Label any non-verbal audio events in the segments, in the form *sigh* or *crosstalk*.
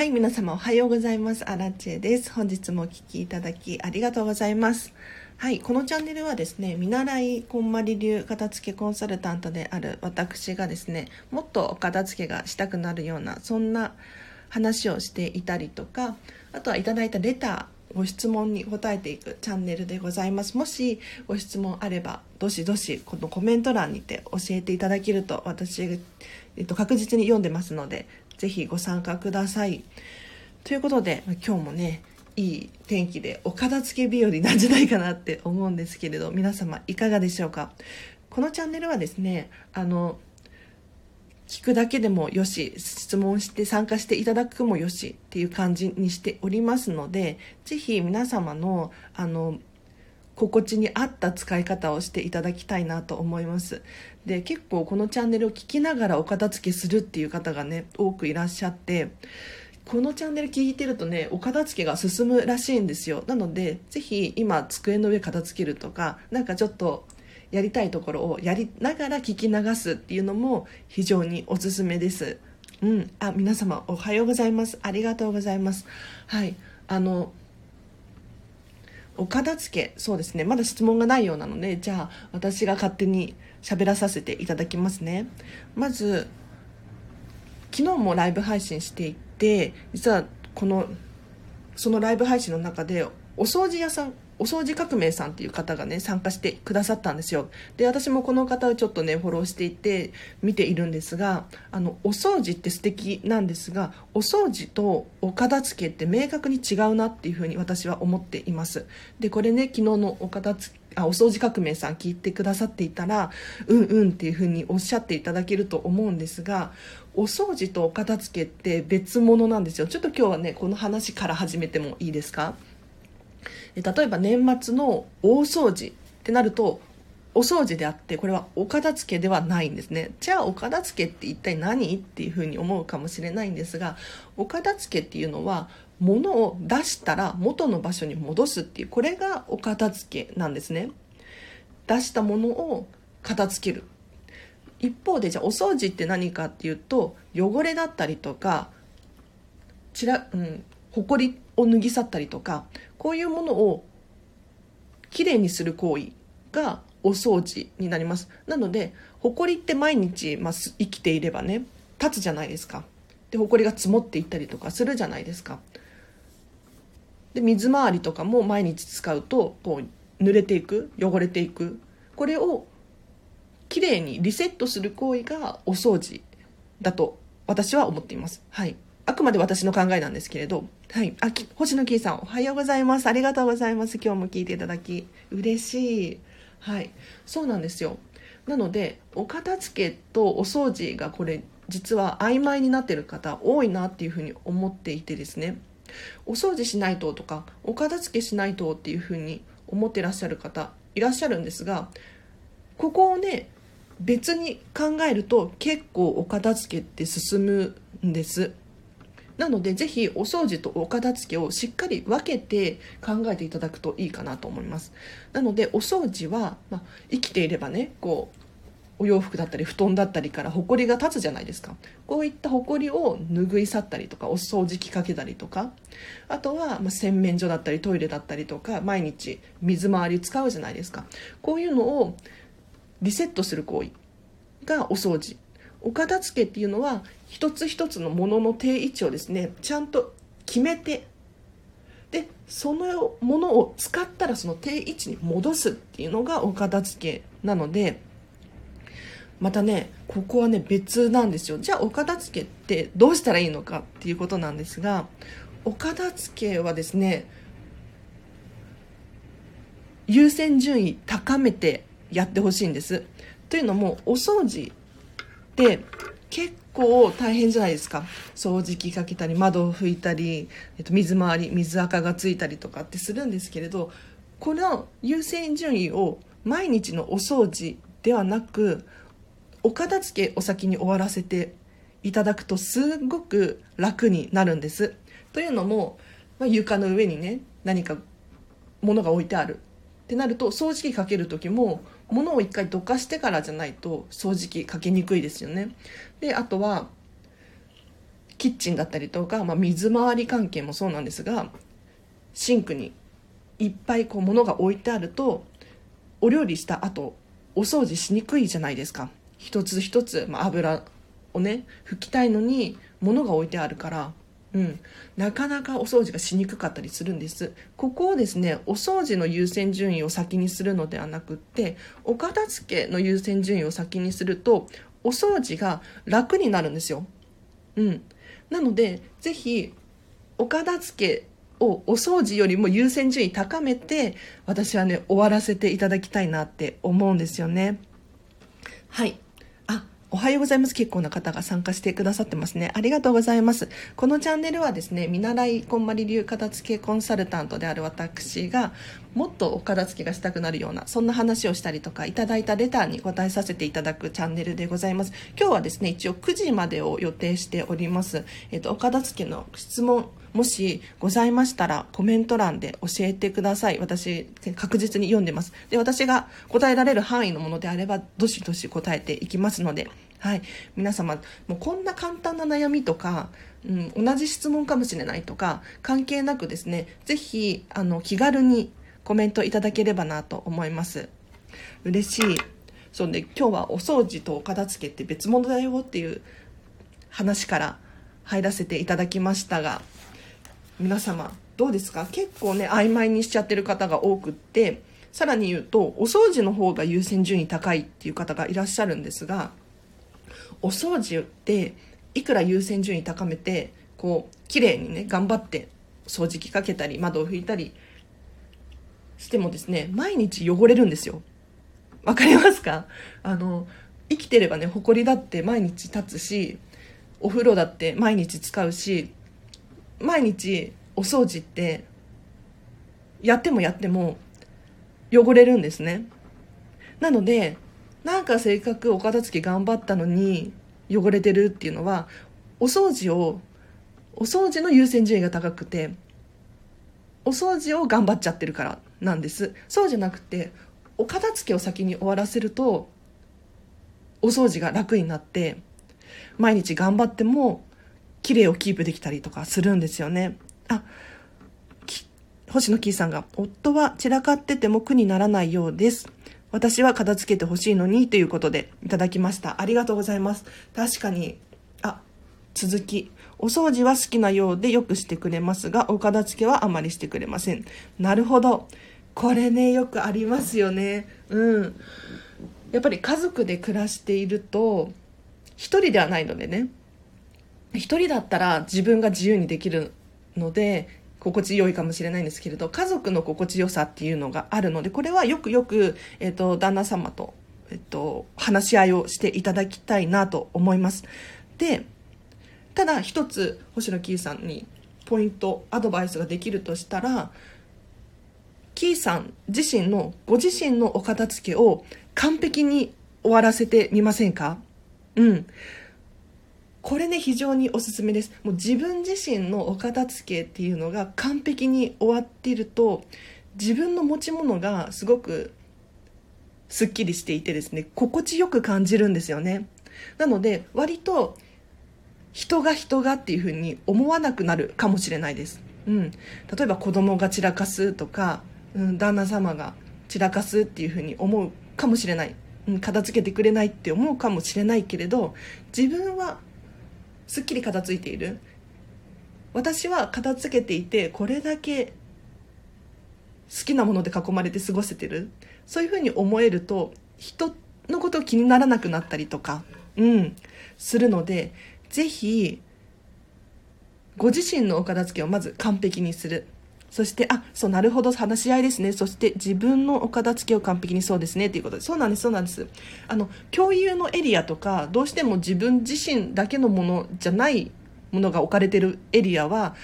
はい、皆様おはようございます。アラチェです。本日もお聴きいただきありがとうございます。はい、このチャンネルはですね、見習いこんまり流片付けコンサルタントである私がですね、もっとお片付けがしたくなるような、そんな話をしていたりとか、あとはいただいたレター、ご質問に答えていくチャンネルでございます。もしご質問あれば、どしどしこのコメント欄にて教えていただけると私、えっと、確実に読んでますので、ぜひご参加ください。ということで、今日もね、いい天気でお片付け日和なんじゃないかなって思うんですけれど、皆様いかがでしょうか？このチャンネルはですね、あの、聞くだけでもよし、質問して参加していただくもよしっていう感じにしておりますので、ぜひ皆様の、あの、心地に合った使い方をしていただきたいなと思いますで結構このチャンネルを聞きながらお片付けするっていう方がね多くいらっしゃってこのチャンネル聞いてるとねお片付けが進むらしいんですよ。なのでぜひ今机の上片付けるとかなんかちょっとやりたいところをやりながら聞き流すっていうのも非常におすすめです。うん。あ皆様おはようございます。ありがとうございます。はい。あのお片付け。そうですね。まだ質問がないようなのでじゃあ私が勝手に喋らさせていただきますね。まず昨日もライブ配信していて実はこのそのライブ配信の中でお掃除屋さんお掃除革命さんっていう方がね参加してくださったんですよ。で私もこの方をちょっとねフォローしていて見ているんですがあのお掃除って素敵なんですがお掃除とお片付けって明確に違うなっていうふうに私は思っています。でこれね昨日のお片付けあお掃除革命さん聞いてくださっていたらうんうんっていうふうにおっしゃっていただけると思うんですがお掃除とお片付けって別物なんですよ。ちょっと今日はねこの話から始めてもいいですか？例えば年末の大掃除ってなるとお掃除であってこれはお片付けではないんですね。じゃあお片付けって一体何？っていうふうに思うかもしれないんですがお片付けっていうのは物を出したら元の場所に戻すっていうこれがお片付けなんですね。出したものを片付ける。一方でじゃあお掃除って何かっていうと汚れだったりとかちら、うん、ほこりを脱ぎ去ったりとかこういうものをきれいにする行為がお掃除になります。なのでほこりって毎日、まあ、生きていればね立つじゃないですか。でほこりが積もっていったりとかするじゃないですか。で水回りとかも毎日使うとこう濡れていく汚れていく。これをきれいにリセットする行為がお掃除だと私は思っています。はい。あくまで私の考えなんですけれど、はい。あき、星野キーさん、おはようございます。ありがとうございます。今日も聞いていただき、嬉しい。はい。そうなんですよ。なので、お片付けとお掃除がこれ、実は曖昧になってる方多いなっていうふうに思っていてですね。お掃除しないととか、お片付けしないとっていうふうに思ってらっしゃる方いらっしゃるんですが、ここをね、別に考えると結構お片付けって進むんです。なのでぜひお掃除とお片付けをしっかり分けて考えていただくといいかなと思います。なのでお掃除は、まあ、生きていればねこうお洋服だったり布団だったりからほこりが立つじゃないですか。こういったほこりを拭い去ったりとかお掃除機かけたりとか。あとは、ま洗面所だったりトイレだったりとか毎日水回り使うじゃないですか。こういうのをリセットする行為がお掃除お片付けっていうのは一つ一つのものの定位置をですねちゃんと決めてでそのものを使ったらその定位置に戻すっていうのがお片付けなのでまたねここはね別なんですよ。じゃあお片付けってどうしたらいいのかっていうことなんですがお片付けはですね優先順位高めてやってほしいんです。というのもお掃除って結構大変じゃないですか掃除機かけたり窓を拭いたり、えっと、水回り水垢がついたりとかってするんですけれどこの優先順位を毎日のお掃除ではなくお片付けを先に終わらせていただくとすごく楽になるんです。というのも、まあ、床の上にね何か物が置いてあるってなると掃除機かける時も物を一回どかしてからじゃないと掃除機かけにくいですよね。であとはキッチンだったりとか、まあ、水回り関係もそうなんですがシンクにいっぱいこう物が置いてあるとお料理した後お掃除しにくいじゃないですか。一つ一つ、まあ、油をね拭きたいのに物が置いてあるからうん、なかなかお掃除がしにくかったりするんです。ここをですねお掃除の優先順位を先にするのではなくってお片付けの優先順位を先にするとお掃除が楽になるんですよ、うん、なのでぜひお片付けをお掃除よりも優先順位高めて私はね終わらせていただきたいなって思うんですよね。はい。おはようございます。結構な方が参加してくださってますね。ありがとうございます。このチャンネルはですね、見習いこんまり流片付けコンサルタントである私が、もっとお片付けがしたくなるような、そんな話をしたりとか、いただいたレターに答えさせていただくチャンネルでございます。今日はですね、一応9時までを予定しております。えっと、お片付けの質問、もしございましたらコメント欄で教えてください。私、確実に読んでます。で、私が答えられる範囲のものであれば、どしどし答えていきますので、はい。皆様、もうこんな簡単な悩みとか、うん、同じ質問かもしれないとか、関係なくですね、ぜひ、あの、気軽にコメントいただければなと思います。嬉しい。そうで、今日はお掃除とお片付けって別物だよっていう話から入らせていただきましたが、皆様どうですか？結構ね曖昧にしちゃってる方が多くってさらに言うとお掃除の方が優先順位高いっていう方がいらっしゃるんですがお掃除っていくら優先順位高めてこう綺麗にね頑張って掃除機かけたり窓を拭いたりしてもですね毎日汚れるんですよ。わかりますか？あの生きてればね埃だって毎日立つしお風呂だって毎日使うし毎日お掃除ってやってもやっても汚れるんですね。なのでなんかせっかくお片付け頑張ったのに汚れてるっていうのはお掃除をお掃除の優先順位が高くてお掃除を頑張っちゃってるからなんです。そうじゃなくてお片付けを先に終わらせるとお掃除が楽になって毎日頑張っても綺麗をキープできたりとかするんですよね。あ、星野キーさんが、夫は散らかってても苦にならないようです。私は片付けてほしいのにということでいただきました。ありがとうございます。確かに、あ、続き。お掃除は好きなようでよくしてくれますが、お片付けはあまりしてくれません。なるほど。これね、よくありますよね。うん。やっぱり家族で暮らしていると、一人ではないのでね、一人だったら自分が自由にできるので心地よいかもしれないんですけれど家族の心地よさっていうのがあるのでこれはよくよく、えーと、旦那様と,、えーと話し合いをしていただきたいなと思います。でただ一つ星野キーさんにポイントアドバイスができるとしたらキーさん自身のご自身のお片付けを完璧に終わらせてみませんか？うん。これね非常におすすめです。もう自分自身のお片付けっていうのが完璧に終わっていると自分の持ち物がすごくすっきりしていてですね心地よく感じるんですよね。なので割と人が人がっていうふうに思わなくなるかもしれないです、うん、例えば子供が散らかすとか、うん、旦那様が散らかすっていうふうに思うかもしれない、うん、片付けてくれないって思うかもしれないけれど自分はすっきり片付いている。私は片付けていてこれだけ好きなもので囲まれて過ごせてる。そういうふうに思えると人のことを気にならなくなったりとか、うん、するのでぜひご自身のお片付けをまず完璧にする。そして、あ、そう、なるほど、話し合いですね。そして、自分のお片付けを完璧にそうですね、ということで。そうなんです、そうなんです。あの、共有のエリアとか、どうしても自分自身だけのものじゃないものが置かれてるエリアは、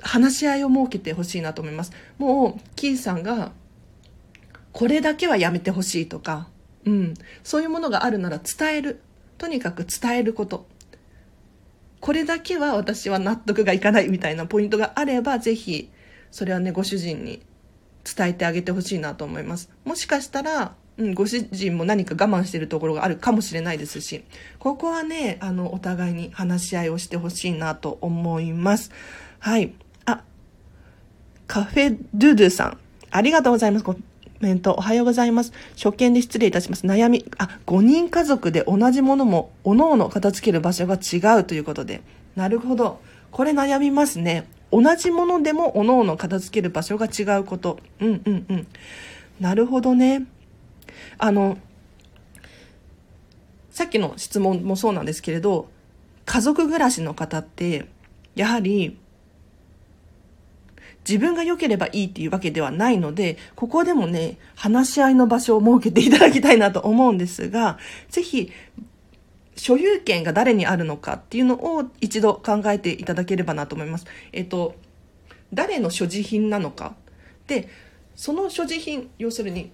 話し合いを設けてほしいなと思います。もう、キーさんが、これだけはやめてほしいとか、うん、そういうものがあるなら伝える。とにかく伝えること。これだけは私は納得がいかないみたいなポイントがあれば、ぜひ、それはねご主人に伝えてあげてほしいなと思いますもしかしたらうん、ご主人も何か我慢してるところがあるかもしれないですし、ここはね、あの、お互いに話し合いをしてほしいなと思います。はい。あ、カフェドゥドゥさん、ありがとうございます。コメント、おはようございます。初見で失礼いたします。悩み、あ、5人家族で同じものも、おのおの片付ける場所が違うということで。なるほど。これ悩みますね。同じものでも、おのおの片付ける場所が違うこと。うんうんうん。なるほどね。あの、さっきの質問もそうなんですけれど、家族暮らしの方って、やはり、自分が良ければいいっていうわけではないので、ここでもね、話し合いの場所を設けていただきたいなと思うんですが、ぜひ、所有権が誰にあるのかっていうのを一度考えていただければなと思います。えっと、誰の所持品なのか。で、その所持品、要するに、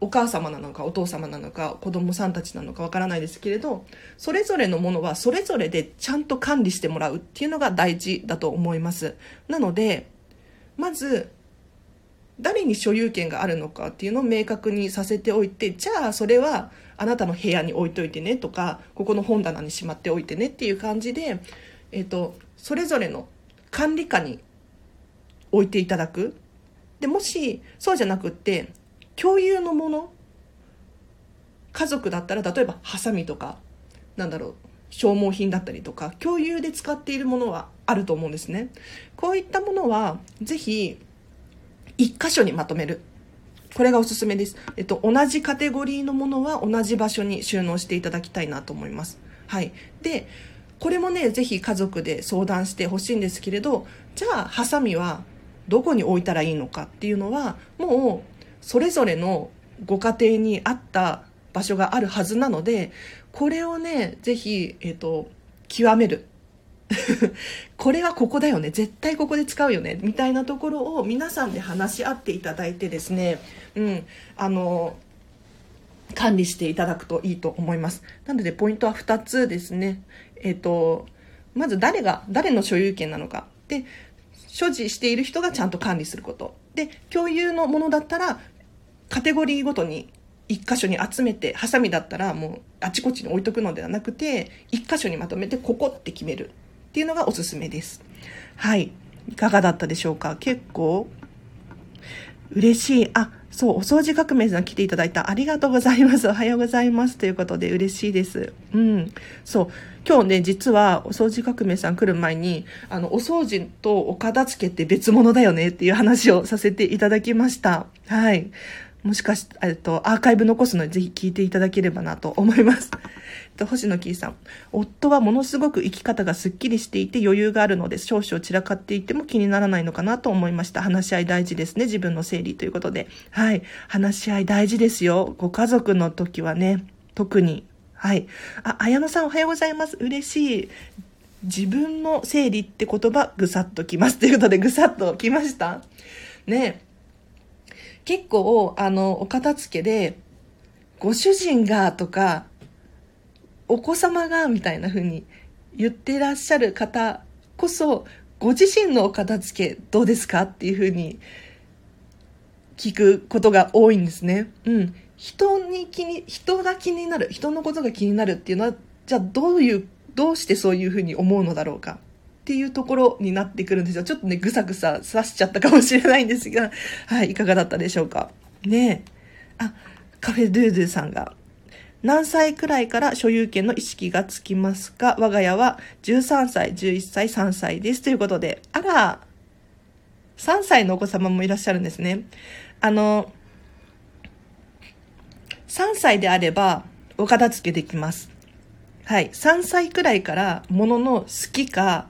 お母様なのかお父様なのか子供さんたちなのかわからないですけれどそれぞれのものはそれぞれでちゃんと管理してもらうっていうのが大事だと思いますなのでまず誰に所有権があるのかっていうのを明確にさせておいてじゃあそれはあなたの部屋に置いといてねとかここの本棚にしまっておいてねっていう感じで、えーと、それぞれの管理下に置いていただく。でもしそうじゃなくって共有のもの家族だったら例えばハサミとかなんだろう消耗品だったりとか共有で使っているものはあると思うんですね。こういったものはぜひ一箇所にまとめる。これがおすすめです、えっと、同じカテゴリーのものは同じ場所に収納していただきたいなと思います。はい。でこれもねぜひ家族で相談してほしいんですけれどじゃあハサミはどこに置いたらいいのかっていうのはもうそれぞれのご家庭に合った場所があるはずなのでこれをねぜひ、えーと、極める。これはここだよね。絶対ここで使うよね。みたいなところを皆さんで話し合っていただいてですね、うん、あの管理していただくといいと思います。なのでポイントは2つですね。えっ、ー、とまず誰が誰の所有権なのか。で所持している人がちゃんと管理すること。で共有のものだったらカテゴリーごとに一箇所に集めて、ハサミだったらもうあちこちに置いとくのではなくて、一箇所にまとめてここって決める。っていうのがおすすめです。はい。いかがだったでしょうか？結構嬉しい。あ、そう、お掃除革命さん来ていただいた。ありがとうございます。*laughs* おはようございます。ということで嬉しいです。うん。そう。今日ね、実はお掃除革命さん来る前に、あの、お掃除とお片付けって別物だよねっていう話をさせていただきました。はい。もしかし、えっと、アーカイブ残すのでぜひ聞いていただければなと思います。*laughs* えっと、星野キーさん。夫はものすごく生き方がスッキリしていて余裕があるので少々散らかっていても気にならないのかなと思いました。話し合い大事ですね。自分の整理ということで。はい。話し合い大事ですよ。ご家族の時はね、特に。はい。あ、綾野さんおはようございます。嬉しい。自分の整理って言葉、ぐさっときます。ということで、ぐさっときましたね結構、あの、お片付けで、ご主人がとか、お子様がみたいな風に言ってらっしゃる方こそ、ご自身のお片付けどうですかっていう風に聞くことが多いんですね。うん。人に気に、人が気になる、人のことが気になるっていうのは、じゃあどういう、どうしてそういう風に思うのだろうか。っていうところになってくるんですよ。ちょっとね、ぐさぐさ刺しちゃったかもしれないんですが、*laughs* はい、いかがだったでしょうか。ねあ、カフェドゥードゥさんが、何歳くらいから所有権の意識がつきますか？我が家は13歳、11歳、3歳です。ということで、あら、3歳のお子様もいらっしゃるんですね。あの、3歳であれば、お片付けできます。はい。3歳くらいから物の好きか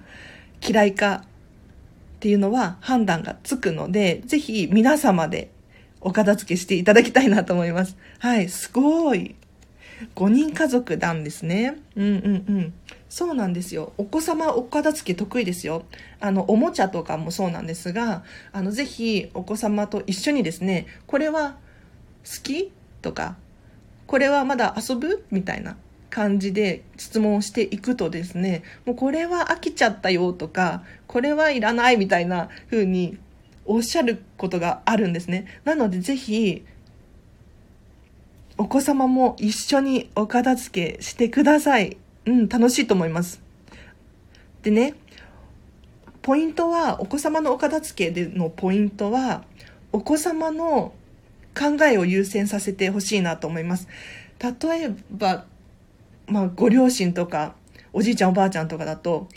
嫌いかっていうのは判断がつくので、ぜひ皆様でお片付けしていただきたいなと思います。はい。すごい。5人家族なんですね。うんうんうん。そうなんですよ。お子様お片付け得意ですよ。あの、おもちゃとかもそうなんですが、あの、ぜひお子様と一緒にですね、これは好きとか、これはまだ遊ぶみたいな感じで質問していくとですね、もうこれは飽きちゃったよとか、これはいらないみたいな風におっしゃることがあるんですね。なのでぜひ、お子様も一緒にお片付けしてください。うん、楽しいと思います。でね、ポイントは、お子様のお片付けでのポイントは、お子様の考えを優先させてほしいなと思います。例えば、まあ、ご両親とか、おじいちゃんおばあちゃんとかだと、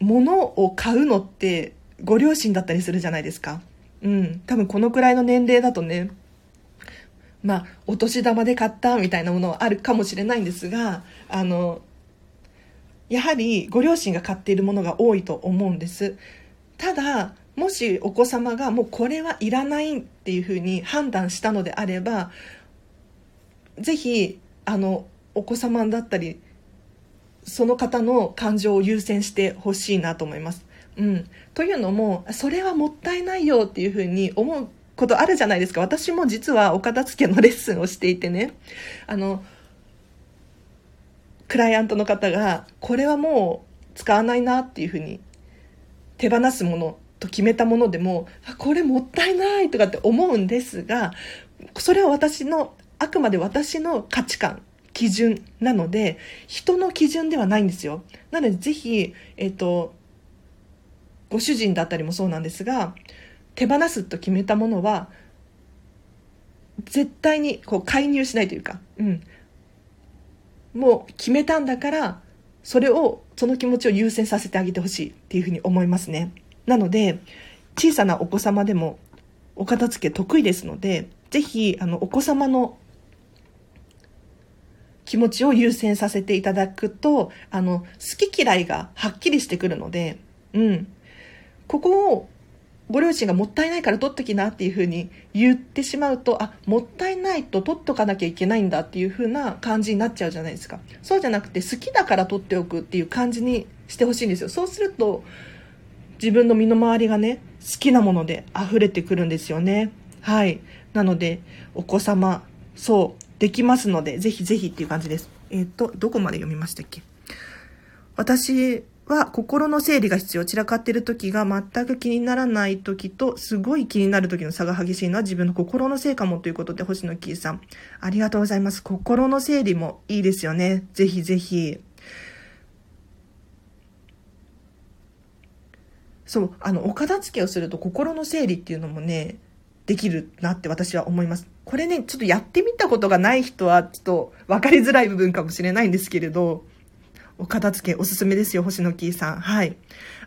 物を買うのってご両親だったりするじゃないですか。うん。多分このくらいの年齢だとね、まあ、お年玉で買ったみたいなものはあるかもしれないんですが、あの、やはりご両親が買っているものが多いと思うんです。ただ、もしお子様がもうこれはいらないっていうふうに判断したのであれば、ぜひ、あの、お子様だったり、その方の感情を優先してほしいなと思います。うん。というのも、それはもったいないよっていうふうに思うことあるじゃないですか。私も実はお片付けのレッスンをしていてね、あの、クライアントの方が、これはもう使わないなっていうふうに手放すものと決めたものでも、これもったいないとかって思うんですが、それは私の、あくまで私の価値観、基準なので、人の基準ではないんですよ。なので、ぜひ、えっ、ー、と、ご主人だったりもそうなんですが、手放すと決めたものは、絶対にこう介入しないというか、うん。もう決めたんだから、それを、その気持ちを優先させてあげてほしいっていうふうに思いますね。なので、小さなお子様でもお片付け得意ですので、ぜひ、あの、お子様の気持ちを優先させていただくと、あの、好き嫌いがはっきりしてくるので、うん。ここをご両親がもったいないから取っときなっていうふうに言ってしまうと、あ、もったいないと取っとかなきゃいけないんだっていうふうな感じになっちゃうじゃないですか。そうじゃなくて好きだから取っておくっていう感じにしてほしいんですよ。そうすると、自分の身の回りがね、好きなもので溢れてくるんですよね。はい。なので、お子様、そう、できますので、ぜひぜひっていう感じです。えっ、ー、と、どこまで読みましたっけ？私は心の整理が必要。散らかってる時が全く気にならない時と、すごい気になる時の差が激しいのは自分の心のせいかもということで、星野キーさん。ありがとうございます。心の整理もいいですよね。ぜひぜひ。そう、あの、お片付けをすると心の整理っていうのもね、できるなって私は思います。これね、ちょっとやってみたことがない人は、ちょっと分かりづらい部分かもしれないんですけれど、お片付けおすすめですよ、星野キーさん。はい。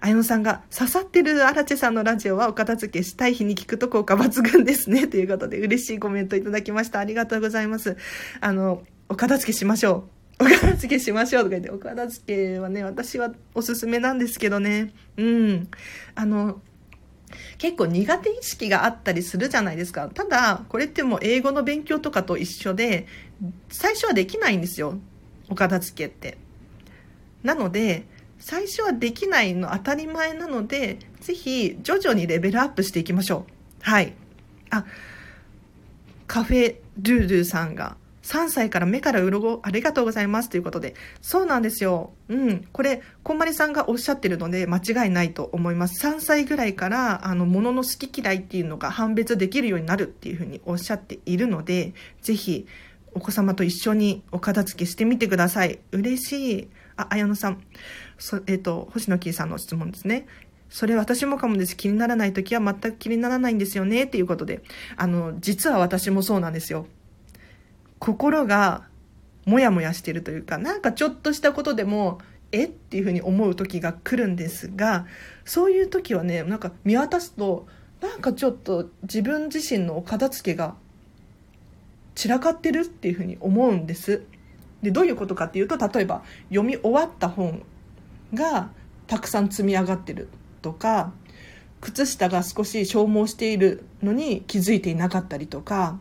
あやのさんが、刺さってるアラチェさんのラジオはお片付けしたい日に聞くと効果抜群ですね。ということで、嬉しいコメントいただきました。ありがとうございます。あの、お片付けしましょう。お片付けしましょうとか言って、お片付けはね、私はおすすめなんですけどね。うん。あの、結構苦手意識があったりするじゃないですか。ただ、これってもう英語の勉強とかと一緒で、最初はできないんですよ。お片付けって。なので、最初はできないの当たり前なので、ぜひ徐々にレベルアップしていきましょう。はい。あ、カフェドゥードゥさんが、3歳から目から鱗ありがとうございますということで。そうなんですよ。うん。これ、こんまりさんがおっしゃってるので間違いないと思います。3歳ぐらいから、あの、物の好き嫌いっていうのが判別できるようになるっていうふうにおっしゃっているので、ぜひ、お子様と一緒にお片付けしてみてください。嬉しい。あ、綾野さん。そえっ、ー、と、星野キーさんの質問ですね。それ私もかもです。気にならない時は全く気にならないんですよね。っていうことで。あの、実は私もそうなんですよ。心がもやもやしてるというか、なんかちょっとしたことでも、えっていうふうに思う時が来るんですが、そういう時はね、なんか見渡すと、なんかちょっと自分自身のお片付けが散らかってるっていうふうに思うんです。でどういうことかっていうと例えば読み終わった本がたくさん積み上がってるとか靴下が少し消耗しているのに気づいていなかったりとか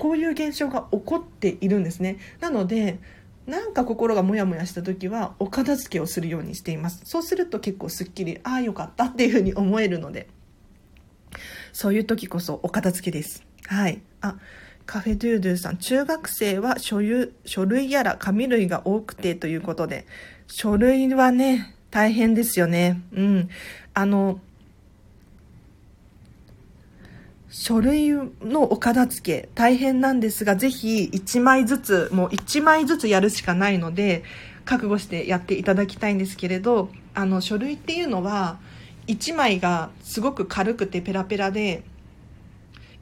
こういう現象が起こっているんですね。なのでなんか心がモヤモヤした時はお片付けをするようにしています。そうすると結構すっきりああよかったっていうふうに思えるので。そういう時こそお片付けです。はい。あカフェドゥードゥさん、中学生は所有、書類やら紙類が多くてということで、書類はね、大変ですよね。うん。あの、書類のお片付け大変なんですが、ぜひ1枚ずつ、もう1枚ずつやるしかないので、覚悟してやっていただきたいんですけれど、あの書類っていうのは、1枚がすごく軽くてペラペラで、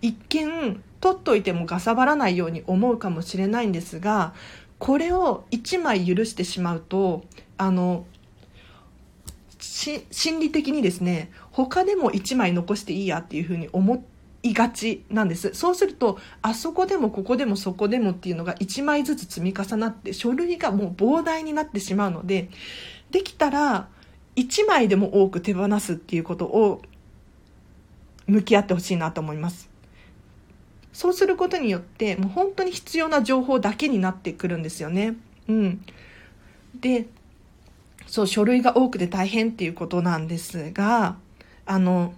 一見取っといてもがさばらないように思うかもしれないんですが、これを1枚許してしまうと、あの、心理的にですね、他でも1枚残していいやっていうふうに思いがちなんです。そうすると、あそこでもここでもそこでもっていうのが1枚ずつ積み重なって、書類がもう膨大になってしまうので、できたら1枚でも多く手放すっていうことを向き合ってほしいなと思います。そうすることによって、もう本当に必要な情報だけになってくるんですよね。うん。で、そう、書類が多くて大変っていうことなんですが、あの、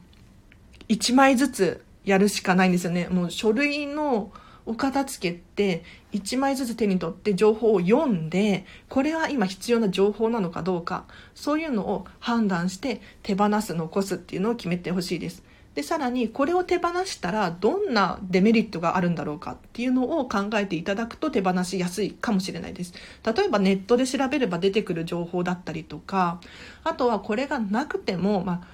1枚ずつやるしかないんですよね。もう書類のお片付けって1枚ずつ手に取って情報を読んで、これは今必要な情報なのかどうか、そういうのを判断して手放す、残すっていうのを決めてほしいです。で、さらにこれを手放したらどんなデメリットがあるんだろうかっていうのを考えていただくと手放しやすいかもしれないです。例えばネットで調べれば出てくる情報だったりとか、あとはこれがなくても、まあ、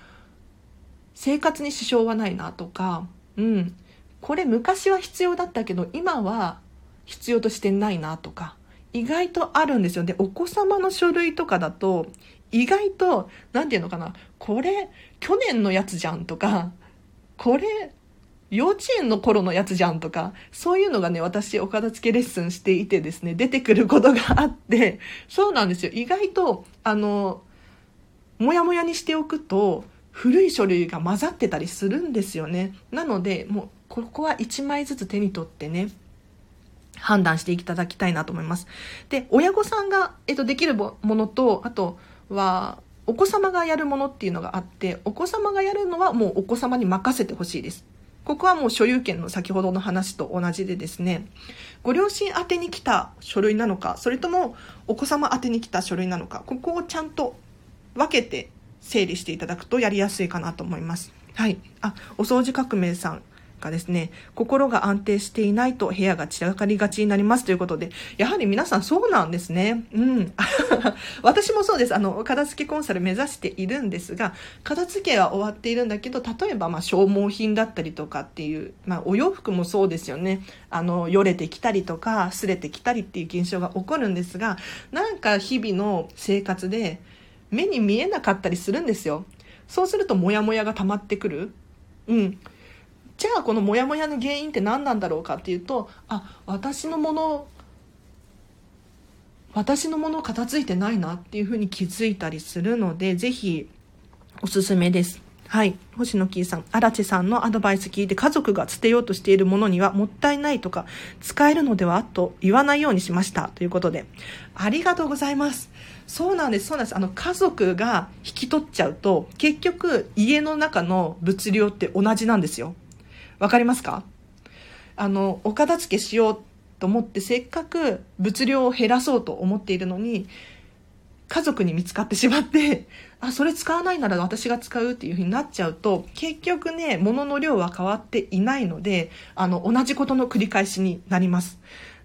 生活に支障はないなとか、うん、これ昔は必要だったけど今は必要としてないなとか、意外とあるんですよ。で、お子様の書類とかだと、意外と、なんていうのかな、これ、去年のやつじゃんとか、これ、幼稚園の頃のやつじゃんとか、そういうのがね、私、お片付けレッスンしていてですね、出てくることがあって、そうなんですよ。意外と、あの、もやもやにしておくと、古い書類が混ざってたりするんですよね。なので、もう、ここは1枚ずつ手に取ってね、判断していただきたいなと思います。で、親御さんが、えっと、できるものと、あとは、お子様がやるものっていうのがあって、お子様がやるのはもうお子様に任せてほしいです。ここはもう所有権の先ほどの話と同じでですね、ご両親宛てに来た書類なのか、それともお子様宛てに来た書類なのか、ここをちゃんと分けて整理していただくとやりやすいかなと思います。はい。あ、お掃除革命さん。がですね、心が安定していないと部屋が散らかりがちになりますということで、やはり皆さんそうなんですね。うん。*laughs* 私もそうです。あの、片付けコンサル目指しているんですが、片付けは終わっているんだけど、例えば、ま、消耗品だったりとかっていう、まあ、お洋服もそうですよね。あの、よれてきたりとか、擦れてきたりっていう現象が起こるんですが、なんか日々の生活で目に見えなかったりするんですよ。そうすると、モヤモヤが溜まってくる。うん。じゃあこのモヤモヤの原因って何なんだろうかっていうとあ私のもの私のもの片付いてないなっていうふうに気づいたりするのでぜひおすすめです。はい。星野キーさん、荒地さんのアドバイス聞いて家族が捨てようとしているものにはもったいないとか使えるのではと言わないようにしましたということでありがとうございます。そうなんです、そうなんです。あの家族が引き取っちゃうと結局家の中の物量って同じなんですよ。わかりますか？あの、お片付けしようと思ってせっかく物量を減らそうと思っているのに、家族に見つかってしまって、あ、それ使わないなら私が使うっていう風になっちゃうと、結局ね、物の量は変わっていないので、あの、同じことの繰り返しになります。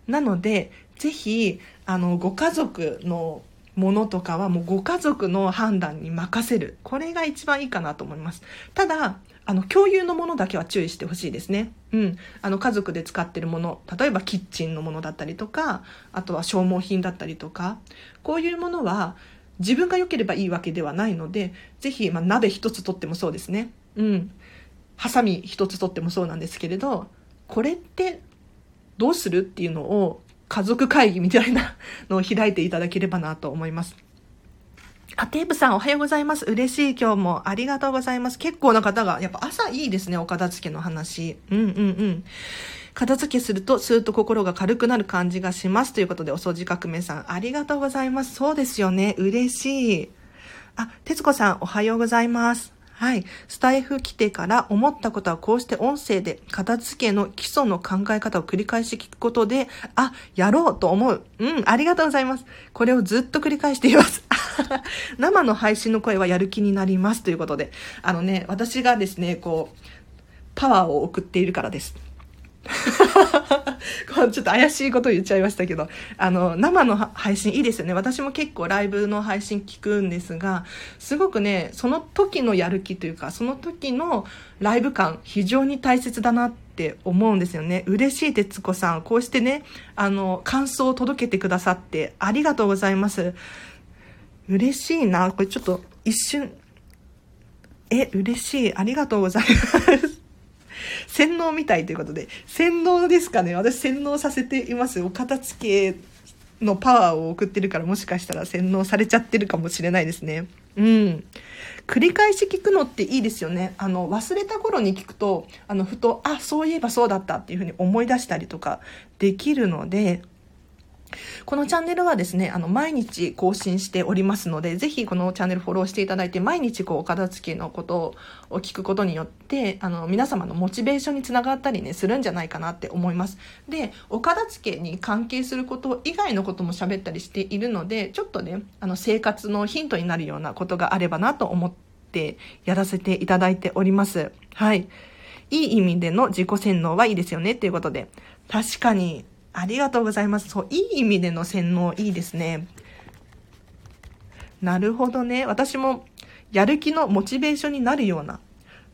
なので、ぜひ、あの、ご家族のものとかはもうご家族の判断に任せる。これが一番いいかなと思います。ただ、あの、共有のものだけは注意してほしいですね。うん。あの、家族で使ってるもの、例えばキッチンのものだったりとか、あとは消耗品だったりとか、こういうものは自分が良ければいいわけではないので、ぜひ、まあ、鍋一つ取ってもそうですね。うん。ハサミ一つ取ってもそうなんですけれど、これってどうするっていうのを家族会議みたいなのを開いていただければなと思います。あ、テープさんおはようございます。嬉しい今日もありがとうございます。結構な方が、やっぱ朝いいですね、お片付けの話。うんうんうん。片付けするとスーッと心が軽くなる感じがします。ということで、お掃除革命さんありがとうございます。そうですよね。嬉しい。あ、てつこさんおはようございます。はい。スタイフ来てから思ったことはこうして音声で片付けの基礎の考え方を繰り返し聞くことで、あ、やろうと思う。うん、ありがとうございます。これをずっと繰り返しています。*laughs* 生の配信の声はやる気になりますということで、あのね、私がですね、こう、パワーを送っているからです。*laughs* ちょっと怪しいこと言っちゃいましたけど、あの、生の配信いいですよね。私も結構ライブの配信聞くんですが、すごくね、その時のやる気というか、その時のライブ感、非常に大切だなって思うんですよね。嬉しい徹子さん。こうしてね、あの、感想を届けてくださってありがとうございます。嬉しいな。これちょっと一瞬、え、嬉しい。ありがとうございます。洗脳みたいということで、洗脳ですかね私洗脳させています。お片付けのパワーを送ってるからもしかしたら洗脳されちゃってるかもしれないですね。うん。繰り返し聞くのっていいですよね。あの、忘れた頃に聞くと、あの、ふと、あ、そういえばそうだったっていうふうに思い出したりとかできるので、このチャンネルはですね、あの、毎日更新しておりますので、ぜひこのチャンネルフォローしていただいて、毎日こう、お片付けのことを聞くことによって、あの、皆様のモチベーションにつながったりね、するんじゃないかなって思います。で、お片付けに関係すること以外のことも喋ったりしているので、ちょっとね、あの、生活のヒントになるようなことがあればなと思ってやらせていただいております。はい。いい意味での自己洗脳はいいですよねっていうことで、確かにありがとうございます。そう、いい意味での洗脳いいですね。なるほどね。私もやる気のモチベーションになるような、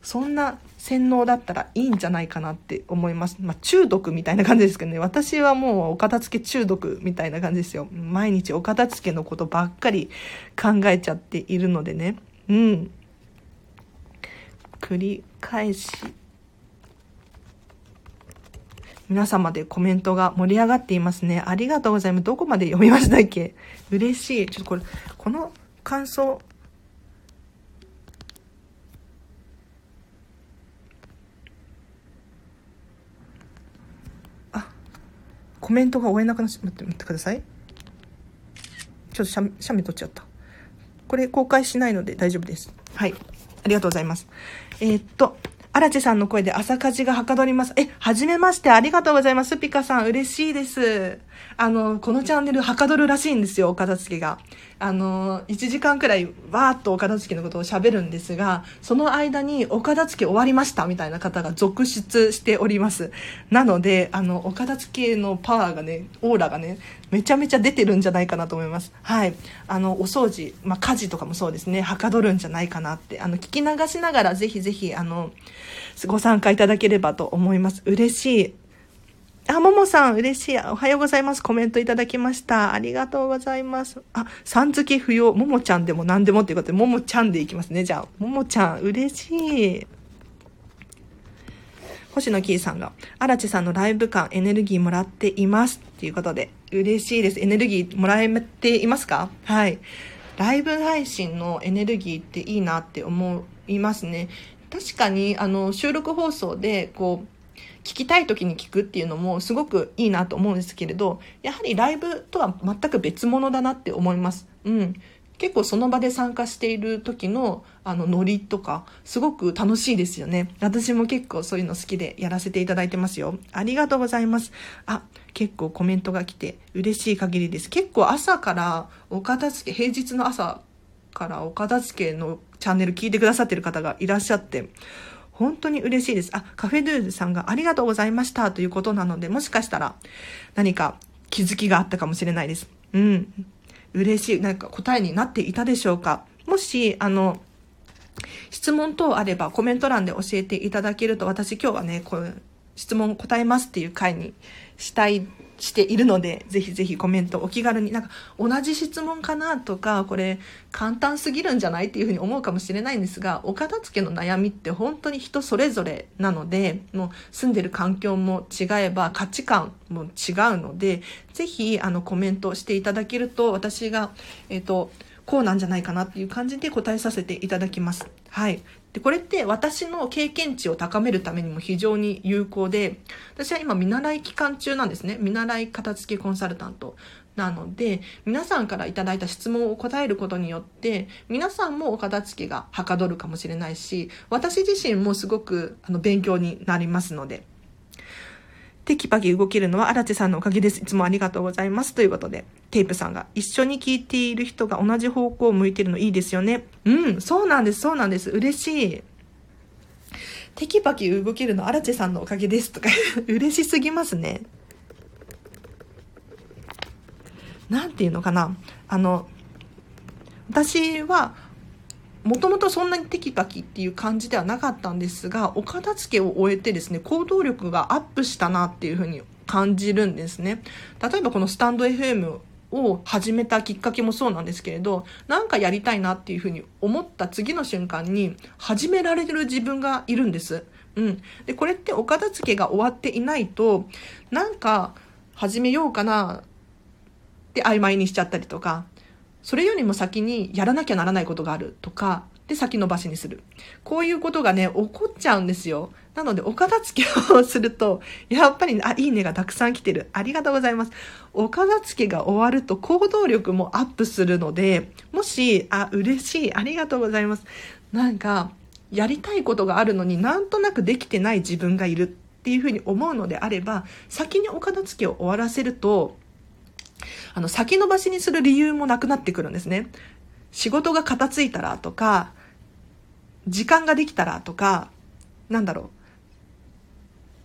そんな洗脳だったらいいんじゃないかなって思います。まあ、中毒みたいな感じですけどね。私はもうお片付け中毒みたいな感じですよ。毎日お片付けのことばっかり考えちゃっているのでね。うん。繰り返し皆様でコメントが盛り上がっていますね。ありがとうございます。どこまで読みましたっけ？嬉しい。ちょっとこれ、この感想、あ、コメントが追えなくなっちゃって、待ってください。ちょっとシャシャメ取っちゃった。これ公開しないので大丈夫です。はい。ありがとうございます。えー、っと、荒地さんの声で朝火事がはかどります。え、はじめまして、ありがとうございます。ピカさん、嬉しいです。あの、このチャンネルはかどるらしいんですよ、お片付けが。あの、1時間くらいわーっとお片付けのことを喋るんですが、その間にお片付け終わりましたみたいな方が続出しております。なので、あの、お片付けのパワーがね、オーラがね、めちゃめちゃ出てるんじゃないかなと思います。はい。あの、お掃除、まあ、家事とかもそうですね、はかどるんじゃないかなって、あの、聞き流しながらぜひぜひ、あの、ご参加いただければと思います。嬉しい。あ、ももさん、嬉しい。おはようございます。コメントいただきました。ありがとうございます。あ、さん付け不要。ももちゃんでも何でもっていうことで、ももちゃんでいきますね。じゃあ、ももちゃん、嬉しい。星野キーさんが、荒地さんのライブ感、エネルギーもらっています。ということで、嬉しいです。エネルギーもらえていますか？はい。ライブ配信のエネルギーっていいなって思いますね。確かに、あの、収録放送で、こう、聞きたい時に聞くっていうのもすごくいいなと思うんですけれどやはりライブとは全く別物だなって思います。うん結構その場で参加している時のあのノリとかすごく楽しいですよね。私も結構そういうの好きでやらせていただいてますよ。ありがとうございます。あ、結構コメントが来て嬉しい限りです。結構朝からお片付け、平日の朝からお片付けのチャンネル聞いてくださってる方がいらっしゃって、本当に嬉しいです。あ、カフェドゥーズさんがありがとうございましたということなので、もしかしたら何か気づきがあったかもしれないです。うん。嬉しい。なんか答えになっていたでしょうかもし、あの、質問等あればコメント欄で教えていただけると、私今日はね、こう、質問答えますっていう回にしたいしているので、ぜひぜひコメントお気軽に、なんか同じ質問かなとか、これ簡単すぎるんじゃないっていうふうに思うかもしれないんですが、お片付けの悩みって本当に人それぞれなので、もう住んでる環境も違えば価値観も違うので、ぜひあのコメントしていただけると、私が、えっ、ー、と、こうなんじゃないかなっていう感じで答えさせていただきます。はい。で、これって私の経験値を高めるためにも非常に有効で、私は今見習い期間中なんですね。見習い片付けコンサルタント。なので、皆さんから頂いた質問を答えることによって、皆さんもお片付けがはかどるかもしれないし、私自身もすごくあの勉強になりますので、テキパキ動けるのは荒地さんのおかげです。いつもありがとうございます。ということで、テープさんが一緒に聞いている人が同じ方向を向いてるのいいですよね。うん、そうなんです、そうなんです。嬉しい。テキパキ動けるの荒地さんのおかげですとか *laughs* 嬉しすぎますね。なんていうのかな。あの、私は、もともとそんなにテキパキっていう感じではなかったんですが、お片付けを終えてですね、行動力がアップしたなっていうふうに感じるんですね。例えばこのスタンド FM を始めたきっかけもそうなんですけれど、なんかやりたいなっていうふうに思った次の瞬間に始められる自分がいるんです。うん。で、これってお片付けが終わっていないと、なんか始めようかなって曖昧にしちゃったりとか、それよりも先にやらなきゃならないことがあるとか、で先延ばしにする。こういうことがね、起こっちゃうんですよ。なので、お片付けをすると、やっぱり、あ、いいねがたくさん来てる。ありがとうございます。お片付けが終わると行動力もアップするので、もし、あ、嬉しい。ありがとうございます。なんか、やりたいことがあるのになんとなくできてない自分がいるっていうふうに思うのであれば、先にお片付けを終わらせると、あの、先延ばしにする理由もなくなってくるんですね。仕事が片付いたらとか、時間ができたらとか、なんだろう。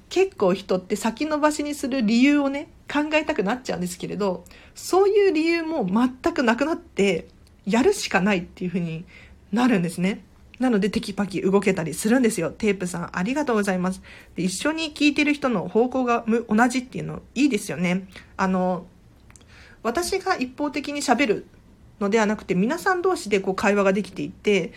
結構人って先延ばしにする理由をね、考えたくなっちゃうんですけれど、そういう理由も全くなくなって、やるしかないっていう風になるんですね。なのでテキパキ動けたりするんですよ。テープさん、ありがとうございます。で一緒に聞いてる人の方向が同じっていうのいいですよね。あの、私が一方的に喋るのではなくて、皆さん同士でこう会話ができていて、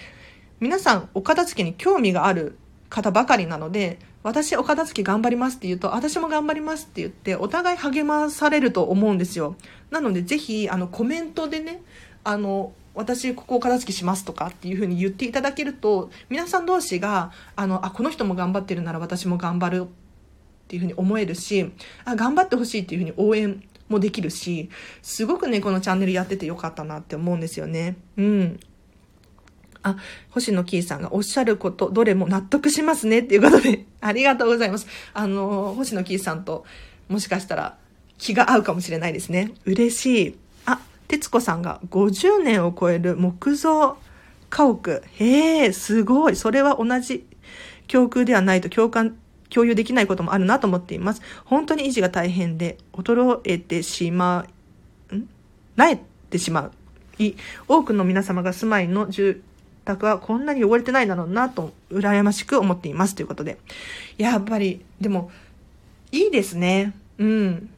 皆さんお片付けに興味がある方ばかりなので、私お片付け頑張りますって言うと、私も頑張りますって言って、お互い励まされると思うんですよ。なので、ぜひ、あの、コメントでね、あの、私ここお片付けしますとかっていうふうに言っていただけると、皆さん同士が、あの、あ、この人も頑張ってるなら私も頑張るっていうふうに思えるし、あ、頑張ってほしいっていうふうに応援もできるし、すごくね、このチャンネルやっててよかったなって思うんですよね。うん。あ、星野キーさんがおっしゃること、どれも納得しますねっていうことで、*laughs* ありがとうございます。あの、星野キーさんと、もしかしたら気が合うかもしれないですね。嬉しい。あ、徹子さんが50年を超える木造家屋。へえ、すごい。それは同じ教空ではないと共感、共有できないこともあるなと思っています。本当に維持が大変で、衰えてしまう、んなえてしまう。い多くの皆様が住まいの住宅はこんなに汚れてないだろうなと、羨ましく思っていますということで。やっぱり、でも、いいですね。うん。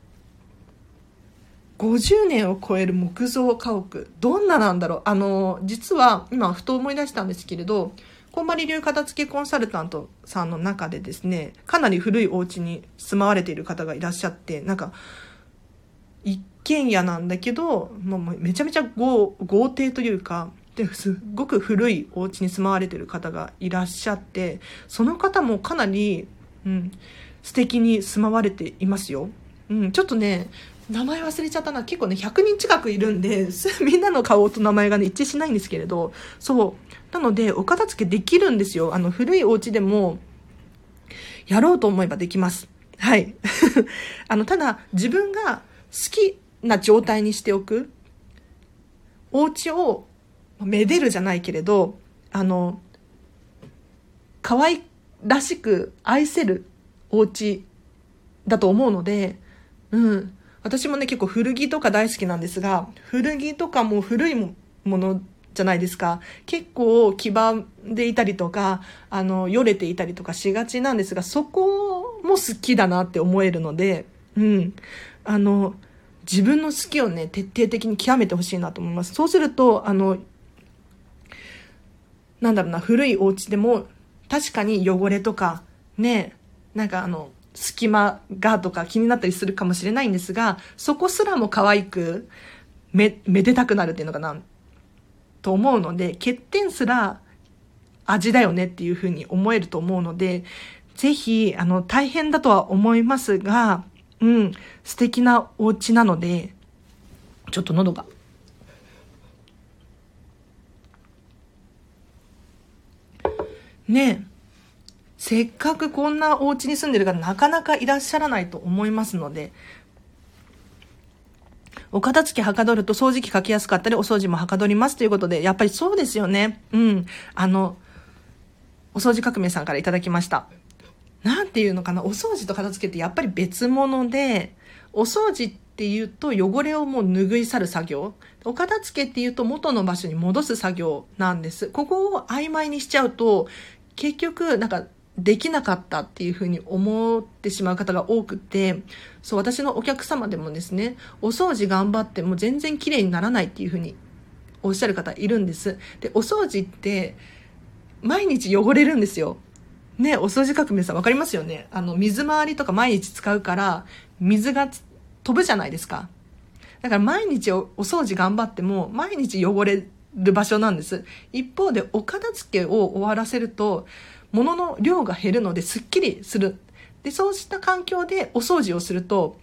50年を超える木造家屋。どんななんだろうあの、実は、今、ふと思い出したんですけれど、こまり流片付けコンサルタントさんの中でですね、かなり古いお家に住まわれている方がいらっしゃって、なんか、一軒家なんだけど、もうめちゃめちゃ豪邸というか、すっごく古いお家に住まわれてる方がいらっしゃってその方もかなり、うん、素敵に住まわれていますよ。うん、ちょっとね名前忘れちゃったな結構ね100人近くいるんで *laughs* みんなの顔と名前がね一致しないんですけれどそう。なのでお片付けできるんですよ。あの古いお家でもやろうと思えばできます。はい。*laughs* あのただ自分が好きな状態にしておくお家をめでるじゃないけれど、あの、可愛らしく愛せるお家だと思うので、うん。私もね、結構古着とか大好きなんですが、古着とかも古いものじゃないですか。結構黄ばんでいたりとか、あの、よれていたりとかしがちなんですが、そこも好きだなって思えるので、うん。あの、自分の好きをね、徹底的に極めてほしいなと思います。そうすると、あの、なんだろうな、古いお家でも、確かに汚れとか、ね、なんかあの、隙間がとか気になったりするかもしれないんですが、そこすらも可愛く、め、めでたくなるっていうのかな、と思うので、欠点すら味だよねっていうふうに思えると思うので、ぜひ、あの、大変だとは思いますが、うん、素敵なお家なので、ちょっと喉が。ねせっかくこんなお家に住んでる方なかなかいらっしゃらないと思いますので、お片付けはかどると掃除機かけやすかったり、お掃除もはかどりますということで、やっぱりそうですよね。うん。あの、お掃除革命さんからいただきました。なんていうのかな、お掃除と片付けってやっぱり別物で、お掃除っていうと汚れをもう拭い去る作業。お片付けっていうと元の場所に戻す作業なんです。ここを曖昧にしちゃうと、結局なんかできなかったっていうふうに思ってしまう方が多くて、そう、私のお客様でもですね、お掃除頑張っても全然綺麗にならないっていうふうにおっしゃる方いるんです。で、お掃除って毎日汚れるんですよ。ね、お掃除革命さんわかりますよね？あの、水回りとか毎日使うから、水が飛ぶじゃないですか。だから毎日お掃除頑張っても、毎日汚れる場所なんです。一方で、お片付けを終わらせると、物の量が減るのですっきりする。で、そうした環境でお掃除をすると、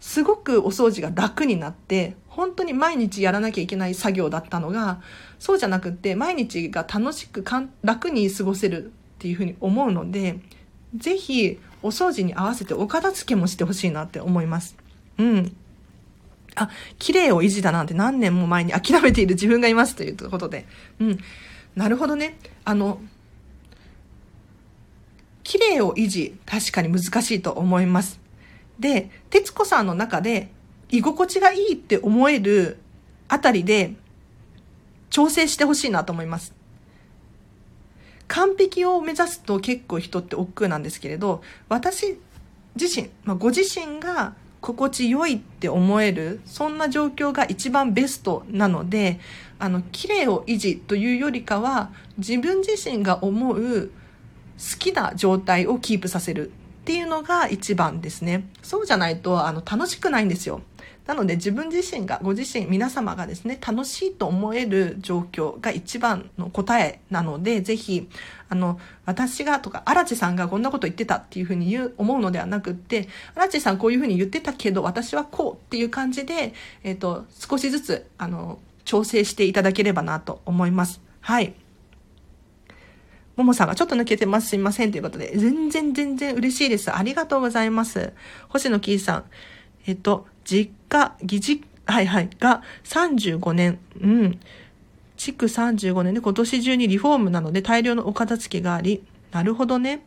すごくお掃除が楽になって、本当に毎日やらなきゃいけない作業だったのが、そうじゃなくって、毎日が楽しくかん楽に過ごせるっていうふうに思うので、ぜひ、お掃除に合わせてお片付けもしてほしいなって思います。うん。あ、綺麗を維持だなんて何年も前に諦めている自分がいますということで。うん。なるほどね。あの、綺麗を維持、確かに難しいと思います。で、徹子さんの中で居心地がいいって思えるあたりで調整してほしいなと思います。完璧を目指すと結構人って億劫なんですけれど、私自身、まあ、ご自身が心地よいって思える、そんな状況が一番ベストなので、あの、綺麗を維持というよりかは、自分自身が思う好きな状態をキープさせるっていうのが一番ですね。そうじゃないと、あの、楽しくないんですよ。なので自分自身が、ご自身、皆様がですね、楽しいと思える状況が一番の答えなので、ぜひ、あの、私がとか、荒地さんがこんなこと言ってたっていうふうに言う、思うのではなくって、荒地さんこういうふうに言ってたけど、私はこうっていう感じで、えっ、ー、と、少しずつ、あの、調整していただければなと思います。はい。ももさんがちょっと抜けてます。すいません。ということで、全然全然嬉しいです。ありがとうございます。星野キーさん。えっと、実家、疑似、はいはい、が35年。うん。築35年で今年中にリフォームなので大量のお片付けがあり、なるほどね。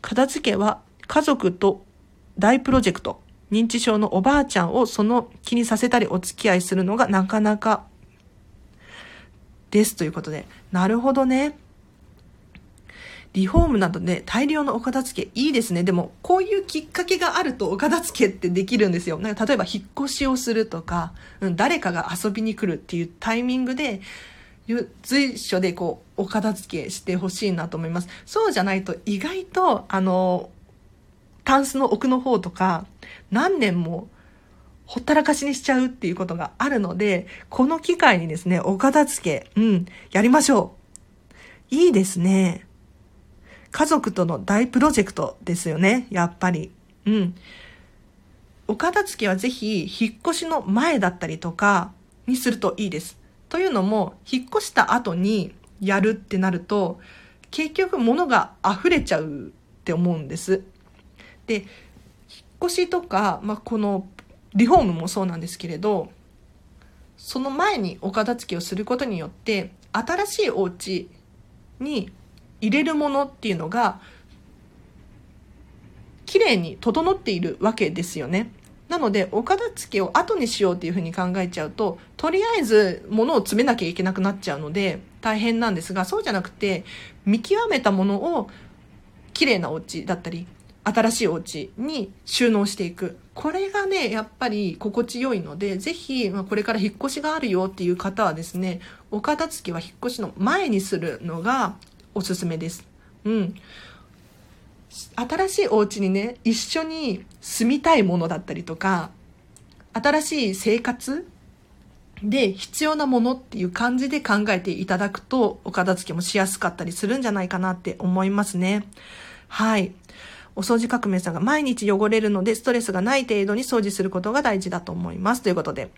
片付けは家族と大プロジェクト。認知症のおばあちゃんをその気にさせたりお付き合いするのがなかなかですということで。なるほどね。リフォームなどで大量のお片付けいいですね。でも、こういうきっかけがあるとお片付けってできるんですよ。なんか例えば引っ越しをするとか、うん、誰かが遊びに来るっていうタイミングで、随所でこう、お片付けしてほしいなと思います。そうじゃないと意外と、あの、タンスの奥の方とか、何年もほったらかしにしちゃうっていうことがあるので、この機会にですね、お片付け、うん、やりましょう。いいですね。家族との大プロジェクトですよね、やっぱり。うん。お片付けはぜひ、引っ越しの前だったりとかにするといいです。というのも、引っ越した後にやるってなると、結局物が溢れちゃうって思うんです。で、引っ越しとか、まあ、このリフォームもそうなんですけれど、その前にお片付けをすることによって、新しいお家に入れるものっていうのが、綺麗に整っているわけですよね。なので、お片付けを後にしようっていうふうに考えちゃうと、とりあえず物を詰めなきゃいけなくなっちゃうので、大変なんですが、そうじゃなくて、見極めたものを綺麗なお家だったり、新しいお家に収納していく。これがね、やっぱり心地よいので、ぜひ、ま、これから引っ越しがあるよっていう方はですね、お片付けは引っ越しの前にするのがおすすめです。うん。新しいお家にね、一緒に住みたいものだったりとか、新しい生活で必要なものっていう感じで考えていただくと、お片付けもしやすかったりするんじゃないかなって思いますね。はい。お掃除革命さんが毎日汚れるのでストレスがない程度に掃除することが大事だと思います。ということで、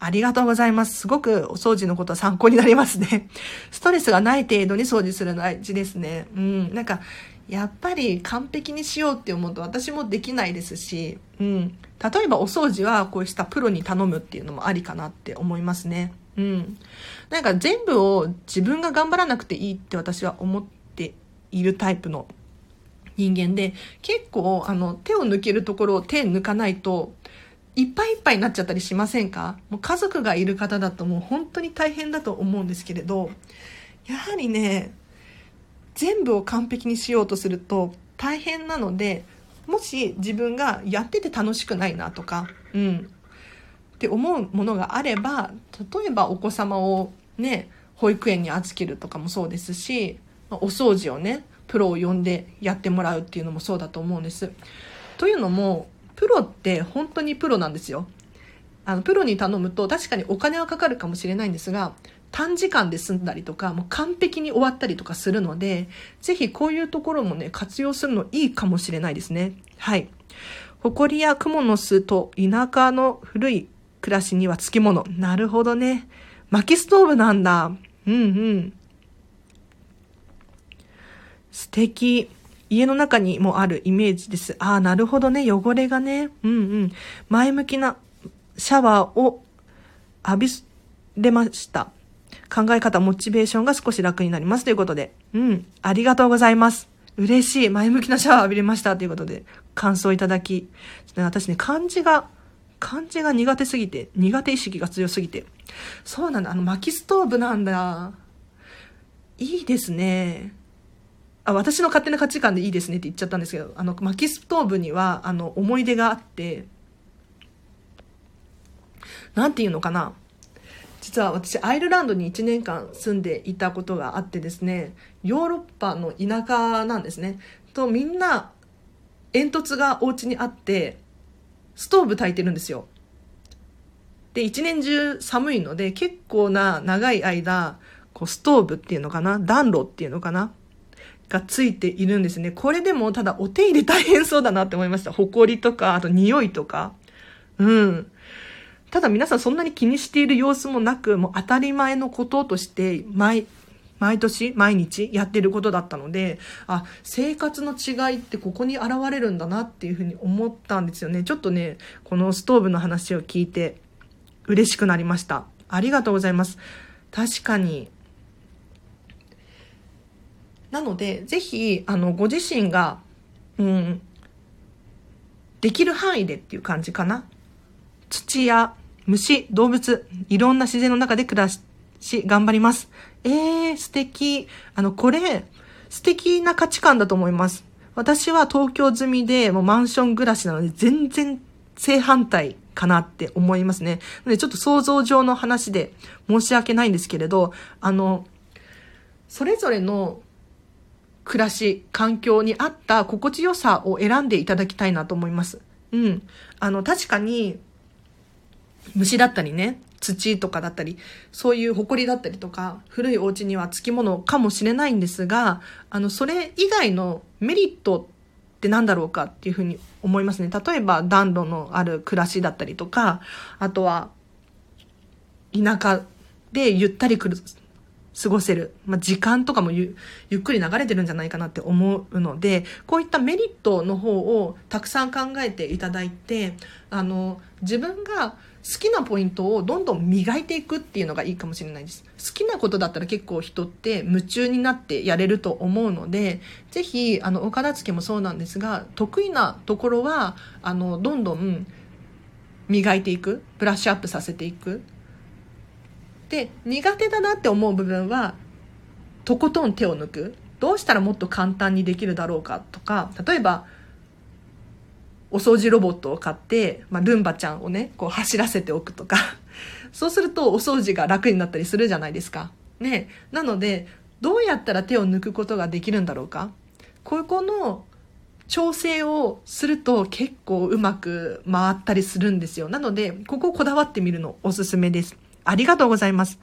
ありがとうございます。すごくお掃除のことは参考になりますね。*laughs* ストレスがない程度に掃除するの大事ですね。うん。なんか、やっぱり完璧にしようって思うと私もできないですし、うん。例えばお掃除はこうしたプロに頼むっていうのもありかなって思いますね。うん。なんか全部を自分が頑張らなくていいって私は思っているタイプの人間で、結構あの手を抜けるところを手抜かないと、いっぱいいっぱいになっちゃったりしませんか？もう家族がいる方だともう本当に大変だと思うんですけれど、やはりね、全部を完璧にしようとすると大変なので、もし自分がやってて楽しくないなとか、うん、って思うものがあれば、例えばお子様をね、保育園に預けるとかもそうですし、お掃除をね、プロを呼んでやってもらうっていうのもそうだと思うんです。というのも、プロって本当にプロなんですよ。あの、プロに頼むと確かにお金はかかるかもしれないんですが、短時間で済んだりとか、もう完璧に終わったりとかするので、ぜひこういうところもね、活用するのいいかもしれないですね。はい。埃や蜘蛛の巣と田舎の古い暮らしにはつきもの。なるほどね。薪ストーブなんだ。うんうん。素敵。家の中にもあるイメージです。ああ、なるほどね。汚れがね。うんうん。前向きなシャワーを浴びれました。考え方、モチベーションが少し楽になります。ということで。うん。ありがとうございます。嬉しい。前向きなシャワー浴びれました。ということで、感想いただき。私ね、漢字が、漢字が苦手すぎて、苦手意識が強すぎて。そうなんだ。あの、薪ストーブなんだ。いいですね。あ私の勝手な価値観でいいですねって言っちゃったんですけど、あの、薪ストーブには、あの、思い出があって、なんていうのかな。実は私、アイルランドに1年間住んでいたことがあってですね、ヨーロッパの田舎なんですね。と、みんな、煙突がお家にあって、ストーブ炊いてるんですよ。で、一年中寒いので、結構な長い間、こう、ストーブっていうのかな暖炉っていうのかながついているんですね。これでもただお手入れ大変そうだなって思いました。埃とか、あと匂いとか。うん。ただ皆さんそんなに気にしている様子もなく、もう当たり前のこととして、毎、毎年、毎日やってることだったので、あ、生活の違いってここに現れるんだなっていうふうに思ったんですよね。ちょっとね、このストーブの話を聞いて嬉しくなりました。ありがとうございます。確かに、なので、ぜひ、あの、ご自身が、うん、できる範囲でっていう感じかな。土や虫、動物、いろんな自然の中で暮らし、頑張ります。えー、素敵。あの、これ、素敵な価値観だと思います。私は東京済みで、もうマンション暮らしなので、全然正反対かなって思いますね。で、ちょっと想像上の話で申し訳ないんですけれど、あの、それぞれの暮らし、環境に合った心地よさを選んでいただきたいなと思います。うん。あの、確かに、虫だったりね、土とかだったり、そういう埃だったりとか、古いお家にはつきものかもしれないんですが、あの、それ以外のメリットって何だろうかっていうふうに思いますね。例えば暖炉のある暮らしだったりとか、あとは、田舎でゆったりくる過ごせる、まあ、時間とかもゆっくり流れてるんじゃないかなって思うのでこういったメリットの方をたくさん考えていただいてあの自分が好きなポイントをどんどん磨いていくっていうのがいいかもしれないです。好きなことだったら結構人って夢中になってやれると思うのでぜひあのお片付けもそうなんですが得意なところはあのどんどん磨いていくブラッシュアップさせていく。で苦手だなって思う部分はとことん手を抜くどうしたらもっと簡単にできるだろうかとか例えばお掃除ロボットを買って、まあ、ルンバちゃんをねこう走らせておくとか *laughs* そうするとお掃除が楽になったりするじゃないですか。ね、なのでどうやったら手を抜くことができるんだろうかこういう子の調整をすると結構うまく回ったりするんですよ。なので、ここをこだわってみるのおすすめです。ありがとうございます。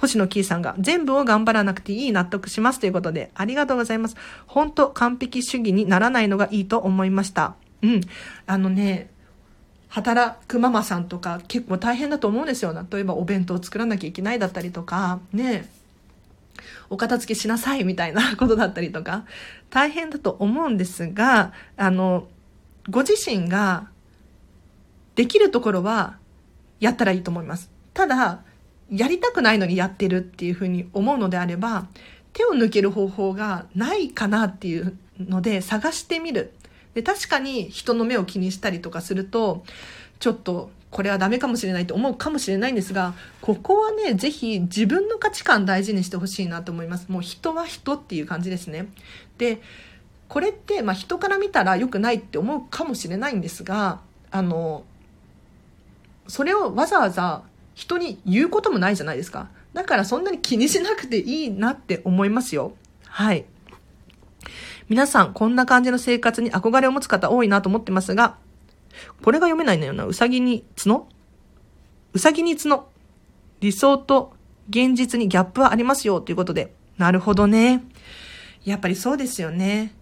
星野キーさんが全部を頑張らなくていい納得しますということで、ありがとうございます。本当完璧主義にならないのがいいと思いました。うん。あのね、働くママさんとか結構大変だと思うんですよ。例えばお弁当を作らなきゃいけないだったりとか、ね。お片付けしなさいみたいな *laughs* ことだったりとか、大変だと思うんですが、あの、ご自身ができるところはやったらいいと思います。ただ、やりたくないのにやってるっていうふうに思うのであれば、手を抜ける方法がないかなっていうので探してみる。で、確かに人の目を気にしたりとかすると、ちょっとこれはダメかもしれないと思うかもしれないんですが、ここはね、ぜひ自分の価値観大事にしてほしいなと思います。もう人は人っていう感じですね。で、これって、まあ人から見たら良くないって思うかもしれないんですが、あの、それをわざわざ人に言うこともないじゃないですか。だからそんなに気にしなくていいなって思いますよ。はい。皆さん、こんな感じの生活に憧れを持つ方多いなと思ってますが、これが読めないんだよな。うさぎに角？うさぎに角。理想と現実にギャップはありますよということで。なるほどね。やっぱりそうですよね。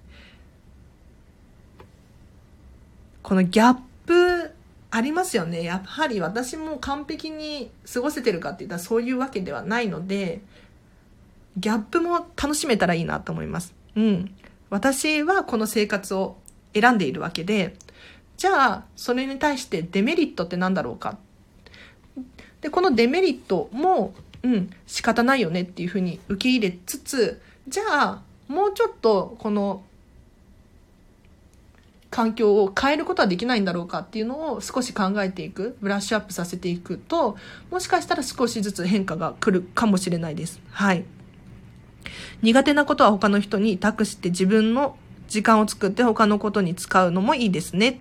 このギャップありますよね。やはり私も完璧に過ごせてるかって言ったらそういうわけではないので、ギャップも楽しめたらいいなと思います。うん。私はこの生活を選んでいるわけで、じゃあ、それに対してデメリットって何だろうか。で、このデメリットも、うん、仕方ないよねっていうふうに受け入れつつ、じゃあ、もうちょっと、この、環境を変えることはできないんだろうかっていうのを少し考えていく、ブラッシュアップさせていくと、もしかしたら少しずつ変化が来るかもしれないです。はい。苦手なことは他の人に託して自分の時間を作って他のことに使うのもいいですねっていう